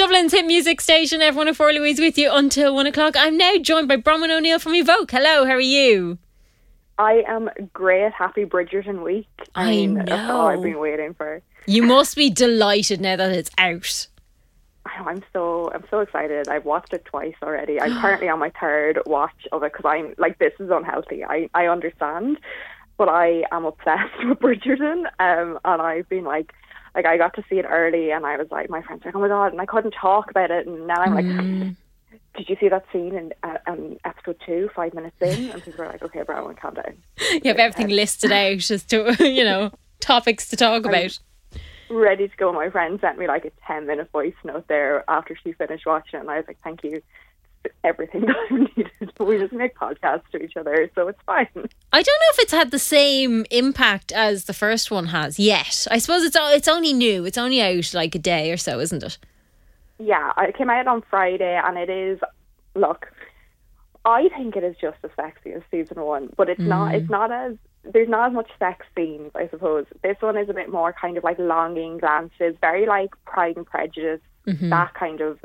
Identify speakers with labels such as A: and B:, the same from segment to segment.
A: Dublin's hit music station, FM 104 Louise with you until one o'clock. I'm now joined by Bronwyn O'Neill from Evoke. Hello, how are you?
B: I am great. Happy Bridgerton week.
A: I
B: mean, That's all I've been waiting for.
A: You must be delighted now that it's out.
B: I'm so I'm so excited. I've watched it twice already. I'm currently on my third watch of it because I'm like this is unhealthy. I I understand, but I am obsessed with Bridgerton. Um, and I've been like. Like I got to see it early, and I was like, my friends were like, "Oh my god!" And I couldn't talk about it, and now I'm like,
A: Mm.
B: "Did you see that scene in uh, um, episode two, five minutes in?" And people were like, "Okay, Bron, calm down."
A: You have everything listed out as to, you know, topics to talk about.
B: ready to go. My friend sent me like a 10 minute voice note there after she finished watching it, and I was like, thank you. Everything that I needed. We just make podcasts to each other, so it's fine.
A: I don't know if it's had the same impact as the first one has yet. I suppose it's it's only new. It's only out like a day or so, isn't it?
B: Yeah, it came out on Friday, and it is. Look, I think it is just as sexy as season one, but it's not. Mm. It's not as. There's not as much sex scenes, I suppose. This one is a bit more kind of like longing glances, very like Pride and Prejudice, mm-hmm. that kind of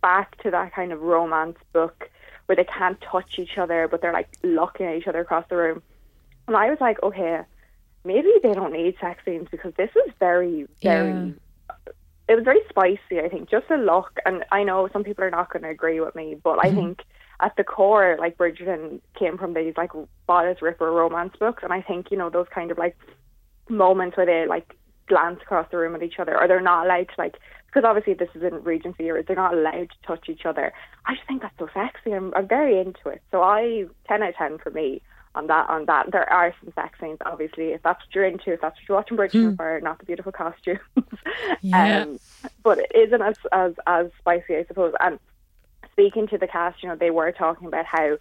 B: back to that kind of romance book where they can't touch each other, but they're like looking at each other across the room. And I was like, okay, maybe they don't need sex scenes because this is very, very. It was very spicy. I think just a look, and I know some people are not going to agree with me, but I mm-hmm. think at the core, like Bridgerton came from these like bodice ripper romance books, and I think you know those kind of like moments where they like glance across the room at each other, or they're not allowed to like because obviously this is in Regency era, they're not allowed to touch each other. I just think that's so sexy. I'm, I'm very into it. So I ten out of ten for me on that. On that, there are some sex scenes. Obviously, if that's what you're into, if that's what you're watching Bridgerton for, not the beautiful costumes.
A: Yeah.
B: um, but it isn't as as as spicy, I suppose. And speaking to the cast, you know, they were talking about how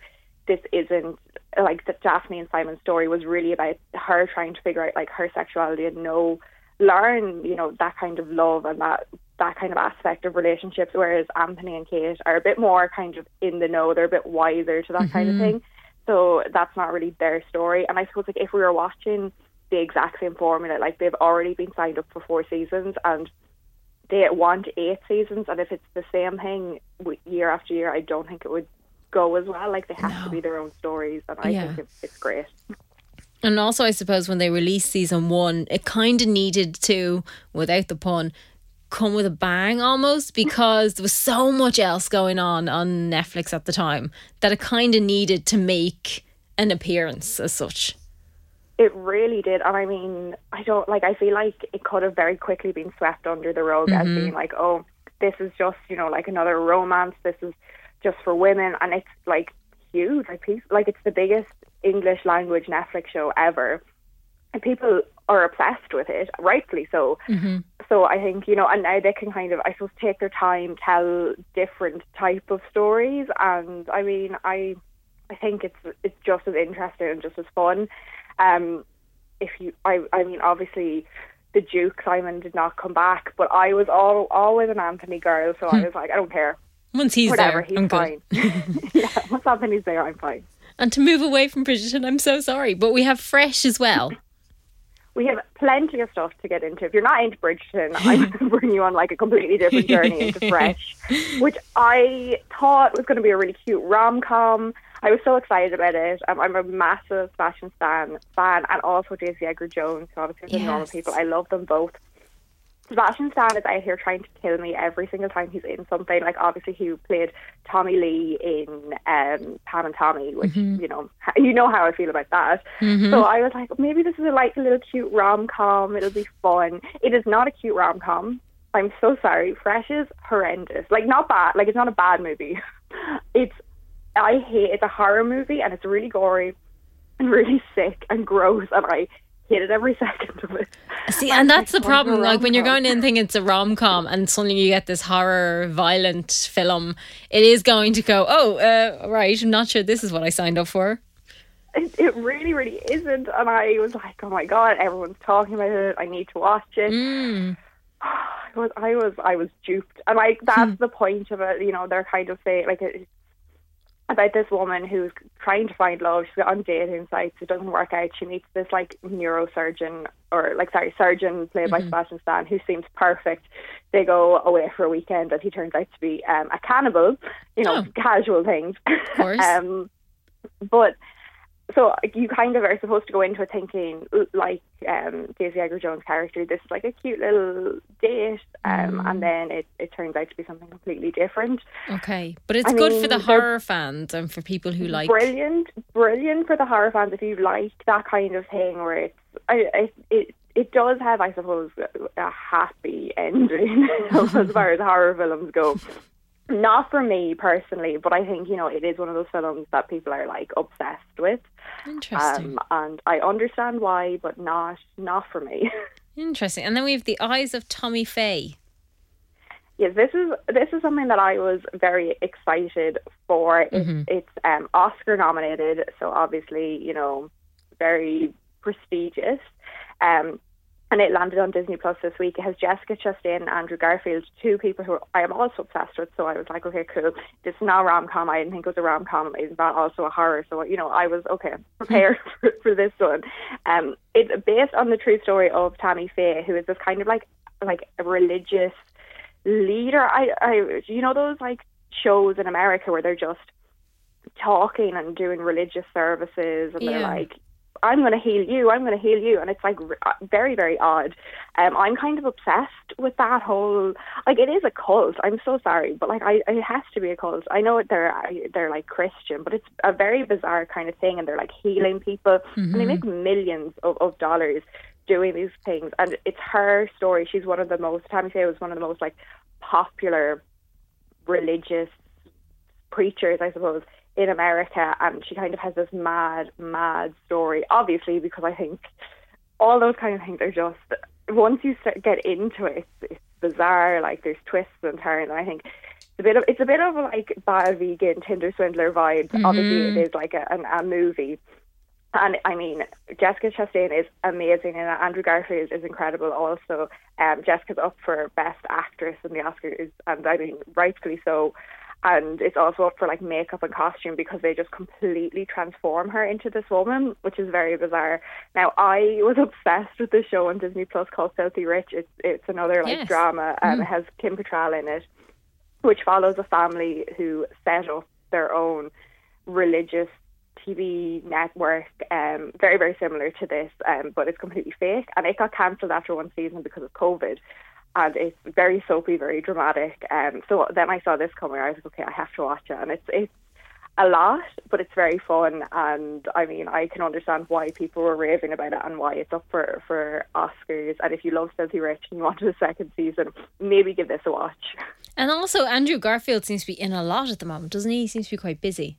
B: this isn't like the Daphne and Simon's story was really about her trying to figure out like her sexuality and know learn, you know, that kind of love and that that kind of aspect of relationships, whereas Anthony and Kate are a bit more kind of in the know, they're a bit wiser to that kind of mm-hmm. thing. So that's not really their story. And I suppose like if we were watching the exact same formula, like they've already been signed up for four seasons and they want eight seasons, and if it's the same thing year after year, I don't think it would go as well. Like they have to be their own stories, and I
A: Yeah.
B: think it's, it's great.
A: And also, I suppose when they released season one, it kind of needed to, without the pun, come with a bang almost because there was so much else going on on Netflix at the time that it kind of needed to make an appearance as such.
B: It really did, and I mean, I don't like. I feel like it could have very quickly been swept under the rug as mm-hmm. being like, oh, this is just you know like another romance. This is just for women, and it's like huge. Like, like it's the biggest English language Netflix show ever, and people are obsessed with it, rightfully so. Mm-hmm. So I think you know, and now they can kind of, I suppose, take their time, tell different type of stories, and I mean, I, I think it's it's just as interesting and just as fun. Um, if you, I, I mean, obviously, the Duke Simon did not come back, but I was all always an Anthony girl, so I was like, I don't care,
A: Once he's
B: whatever,
A: there,
B: he's
A: I'm
B: fine. yeah, once Anthony's there, I'm fine.
A: And to move away from Bridgerton, I'm so sorry, but we have Fresh as well.
B: We have plenty of stuff to get into. If you're not into Bridgerton, I'm going to bring you on like a completely different journey into Fresh, which I thought was going to be a really cute rom com. I was so excited about it. Um, I'm a massive Sebastian Stan fan, and also Daisy Edgar Jones, who obviously the normal people. I love them both. Sebastian Stan is out here trying to kill me every single time he's in something. Like obviously he played Tommy Lee in um, Pam and Tommy, which you know you know how I feel about that. So I was like, maybe this is a, like a little cute rom com. It'll be fun. It is not a cute rom com. I'm so sorry. Fresh is horrendous. Like not bad. Like it's not a bad movie. It's I hate. It's a horror movie and it's really gory and really sick and gross and I hated every second of it.
A: See, and that's the problem. Like when you're going in thinking it's a rom com and suddenly you get this horror, violent film, it is going to go, oh, uh, right, I'm not sure this is what I signed up for.
B: It, it really, really isn't. And I was like, oh my god, everyone's talking about it. I need to watch it.
A: Mm.
B: I was, I was, I was duped, and like that's the point of it. You know, they're kind of saying like it, about this woman who's trying to find love. She's on dating sites. It doesn't work out. She meets this like neurosurgeon or like sorry surgeon played by Sebastian Stan who seems perfect. They go away for a weekend, and he turns out to be um, a cannibal. You know,
A: Oh.
B: casual things. Of
A: course.
B: um, but so you kind of are supposed to go into it thinking like um, Daisy Edgar Jones' character, this is like a cute little date, um, and then it, it turns out to be something completely different.
A: Okay. But it's
B: I
A: good for the horror fans and for people who like.
B: brilliant, brilliant for the horror fans if you like that kind of thing where it's I, I, it it does have, I suppose, a happy ending as far as horror films go. Not for me personally, but I think you know it is one of those films that people are like obsessed with.
A: Interesting.
B: Um, and I understand why, but not not for me.
A: Interesting. And then we have The Eyes of Tammy Faye.
B: yes, this is this is something that I was very excited for. It's, it's um, Oscar nominated, so obviously you know very prestigious. Um, and it landed on Disney Plus this week. It has Jessica Chastain and Andrew Garfield, two people who I am also obsessed with. So I was like, okay, cool. This is not a rom com. I didn't think it was a rom com. It's not also a horror. So you know, I was okay prepared for, for this one. Um, it's based on the true story of Tammy Faye, who is this kind of like like a religious leader. I, I, you know, those like shows in America where they're just talking and doing religious services, and they're like, "I'm going to heal you. I'm going to heal you," and it's like uh, very, very odd. Um, I'm kind of obsessed with that whole. Like, it is a cult. I'm so sorry, but like, I, it has to be a cult. I know they're they're like Christian, but it's a very bizarre kind of thing, and they're like healing people, and they make millions of, of dollars doing these things. And it's her story. She's one of the most. Tammy Faye was one of the most like popular religious preachers, I suppose, in America, and she kind of has this mad, mad story. Obviously, because I think all those kind of things are just once you start, get into it, it's, it's bizarre. Like there's twists and turns. And I think it's a bit of it's a bit of like bad vegan Tinder swindler vibes. Obviously, it is like a, an, a movie. And I mean, Jessica Chastain is amazing, and Andrew Garfield is incredible. Also, um, Jessica's up for Best Actress in the Oscars, and I mean, rightfully so. And it's also up for like makeup and costume because they just completely transform her into this woman, which is very bizarre. Now, I was obsessed with this show on Disney Plus called Filthy Rich. It's it's another like
A: Yes.
B: drama. Um, It has Kim Cattrall in it, which follows a family who set up their own religious TV network, um, very, very similar to this, um, but it's completely fake. And it got cancelled after one season because of COVID. And it's very soapy, very dramatic. Um, so then I saw this coming. I was like, okay, I have to watch it. And it's it's a lot, but it's very fun. And I mean, I can understand why people were raving about it and why it's up for for Oscars. And if you love Filthy Rich and you wanted a second season, maybe give this a watch.
A: And also, Andrew Garfield seems to be in a lot at the moment, doesn't he? He seems to be quite busy.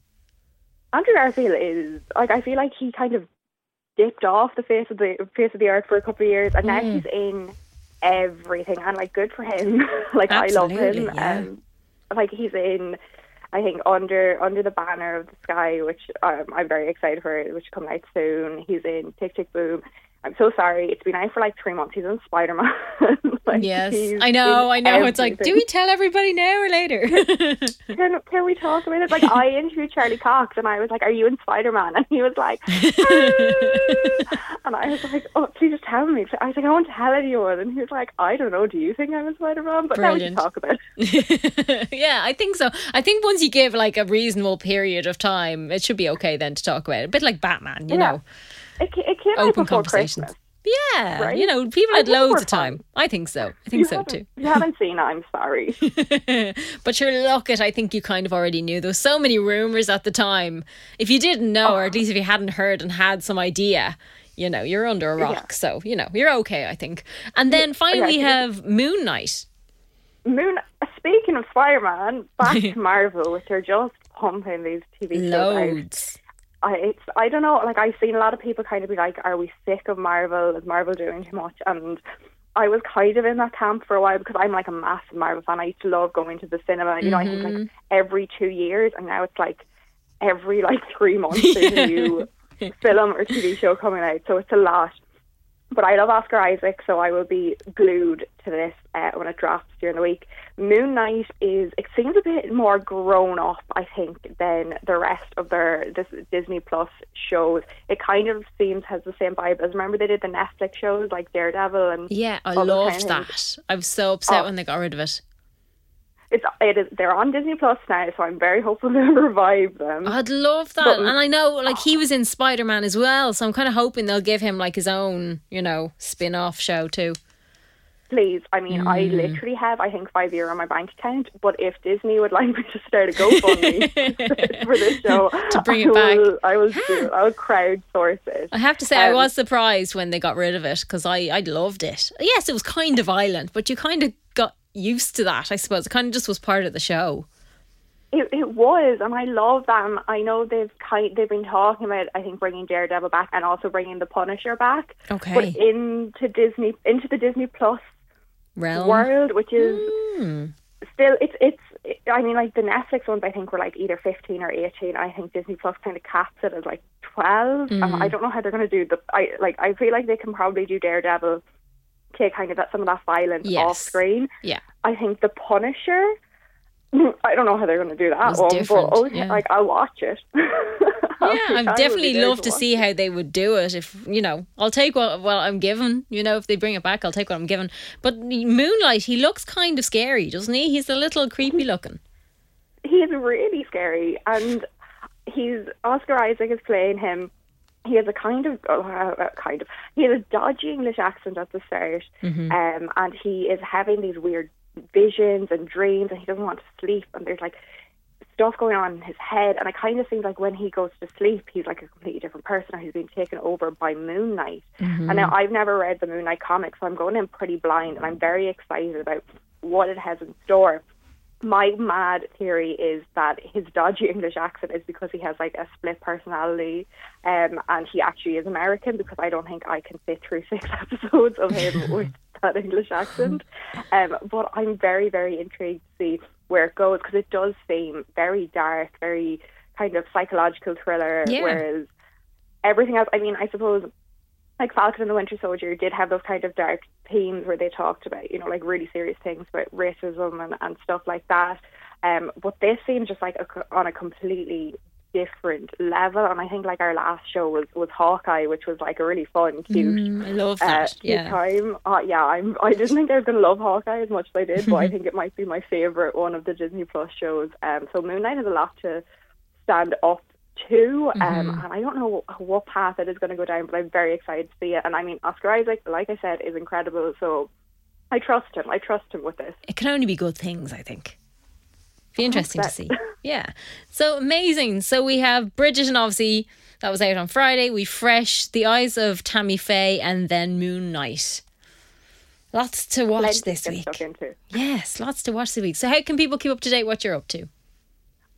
B: Andrew Garfield is like I feel like he kind of dipped off the face of the face of the earth for a couple of years, and now he's in everything. And like, good for him. like I love him.
A: yeah.
B: Um, like he's in, I think under under the banner of the sky, which um, I'm very excited for, which come out soon. He's in Tick Tick Boom. I'm so sorry. It's been out for like three months. He's in Spider Man. like,
A: yes, I know, I know. It's like, do we tell everybody now or later?
B: can, can we talk about it? Like, I interviewed Charlie Cox and I was like, Are you in Spider Man? And he was like, "Ah." And I was like, Oh, please just tell me. I was like, I won't tell anyone. And he was like, I don't know. Do you think I'm in Spider Man? But now we talk about it.
A: yeah, I think so. I think once you give like a reasonable period of time, it should be okay then to talk about it. A bit like Batman, you
B: Yeah.
A: know,
B: It, it came
A: open
B: before
A: conversations.
B: Christmas.
A: Yeah,
B: Right?
A: you know, people had loads of time.
B: fine.
A: I think so. I
B: You
A: think so too.
B: You haven't seen. I'm sorry.
A: but you're at I think you kind of already knew. There was so many rumors at the time. If you didn't know, or at uh-huh. least if you hadn't heard and had some idea, you know, you're under a rock.
B: Yeah.
A: So, you know, you're okay, I think. And then finally we have Moon Knight.
B: Moon. Speaking of Spider Man, back to Marvel, which are just pumping these TV shows.
A: Loads.
B: I it's I don't know. Like I've seen a lot of people kind of be like, "Are we sick of Marvel? Is Marvel doing too much?" And I was kind of in that camp for a while because I'm like a massive Marvel fan. I used to love going to the cinema. You know, I think like mm-hmm. every two years, and now it's like every like three months there's a new film or TV show coming out. So it's a lot. But I love Oscar Isaac, so I will be glued to this uh, when it drops during the week. Moon Knight is it seems a bit more grown up, I think, than the rest of their this Disney Plus shows. It kind of seems has the same vibe as remember they did the Netflix shows like Daredevil and
A: Yeah, I loved
B: kind of
A: that. I was so upset
B: Oh.
A: when they got rid of it.
B: It's it is they're on Disney Plus now, so I'm very hopeful they'll revive them.
A: I'd love that.
B: But-
A: and I know like he was in Spider Man as well, so I'm kind of hoping they'll give him like his own, you know, spin off show too.
B: Please, I mean, I
A: Mm.
B: literally have I think five euro on my bank account. But if Disney would like me to start a GoFundMe for this show,
A: To bring it
B: I
A: back.
B: will, I will do. it. I will crowdsource it.
A: I have to say, I
B: Um,
A: was surprised when they got rid of it because I, I loved it. Yes, it was kind of violent, but you kind of got used to that, I suppose. It kind of just was part of the show.
B: It, it was, and I love them. I know they've kind they've been talking about I think bringing Daredevil back and also bringing the Punisher back.
A: Okay.
B: But into Disney into the Disney Plus
A: Realm.
B: world, which is
A: Hmm.
B: still it's it's. I mean, like the Netflix ones, I think were like either fifteen or eighteen. I think Disney Plus kind of caps it as like twelve.
A: Hmm.
B: Um, I don't know how they're going to do the. I like. I feel like they can probably do Daredevil, take kind of that some of that violence
A: Yes.
B: off screen.
A: Yeah.
B: I think the Punisher. I don't know how they're going to do that one,
A: different,
B: but oh,
A: yeah.
B: like I'll watch it.
A: Yeah,
B: I
A: I'd definitely love to
B: watch
A: see how they would do it. If you know, I'll take what what I'm given. You know, if they bring it back, I'll take what I'm given. But Moon Knight, he looks kind of scary, doesn't he? He's a little creepy looking.
B: he's really scary and he's Oscar Isaac is playing him he has a kind of uh, uh, kind of he has a dodgy English accent at the start um, and he is having these weird visions and dreams and he doesn't want to sleep and there's like stuff going on in his head and it kind of seems like when he goes to sleep he's like a completely different person or he's being taken over by Moon Knight. And now I've never read the Moon Knight comics so I'm going in pretty blind and I'm very excited about what it has in store my mad theory is that his dodgy English accent is because he has like a split personality, um, and he actually is American. Because I don't think I can sit through six episodes of him with that English accent. Um, but I'm very, very intrigued to see where it goes because it does seem very dark, very kind of psychological thriller.
A: Yeah.
B: Whereas everything else, I mean, I suppose like Falcon and the Winter Soldier did have those kind of dark themes where they talked about, you know, like really serious things about racism and, and stuff like that. Um, but this seems just like a, on a completely different level. And I think like our last show was, was Hawkeye, which was like a really fun, cute,
A: Mm, I love
B: uh,
A: that.
B: cute
A: yeah.
B: time. Uh, yeah, I'm. I didn't think I was going to love Hawkeye as much as I did, but I think it might be my favorite one of the Disney Plus shows. Um, so Moon Knight has a lot to stand up to, um,
A: Mm-hmm.
B: and I don't know what path it is going to go down, but I'm very excited to see it. And I mean, Oscar Isaac, like I said, is incredible. So I trust him. I trust him with this.
A: It can only be good things, I think. Be interesting to see. Yeah. So amazing. So we have Bridget and obviously, that was out on Friday. We fresh The Eyes of Tammy Faye and then Moon Knight. Lots to watch this week. Yes, lots to watch this week. So how can people keep up to date what you're up to?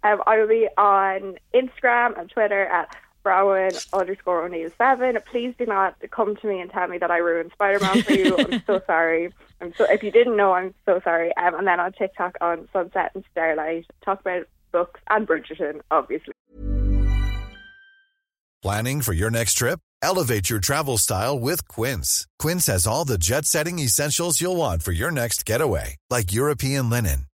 B: Um, I will be on Instagram and Twitter at Bron underscore O'Neill seven. Please do not come to me and tell me that I ruined Spider Man for you. I'm so sorry. I'm so if you didn't know, I'm so sorry. Um, and then on TikTok on Sunset and Starlight, talk about books and Bridgerton, obviously.
C: Planning for your next trip? Elevate your travel style with Quince. Quince has all the jet setting essentials you'll want for your next getaway, like European linen,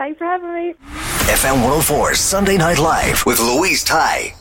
B: Thanks for having me.
D: FM 104 Sunday Night Live with Louise Ty.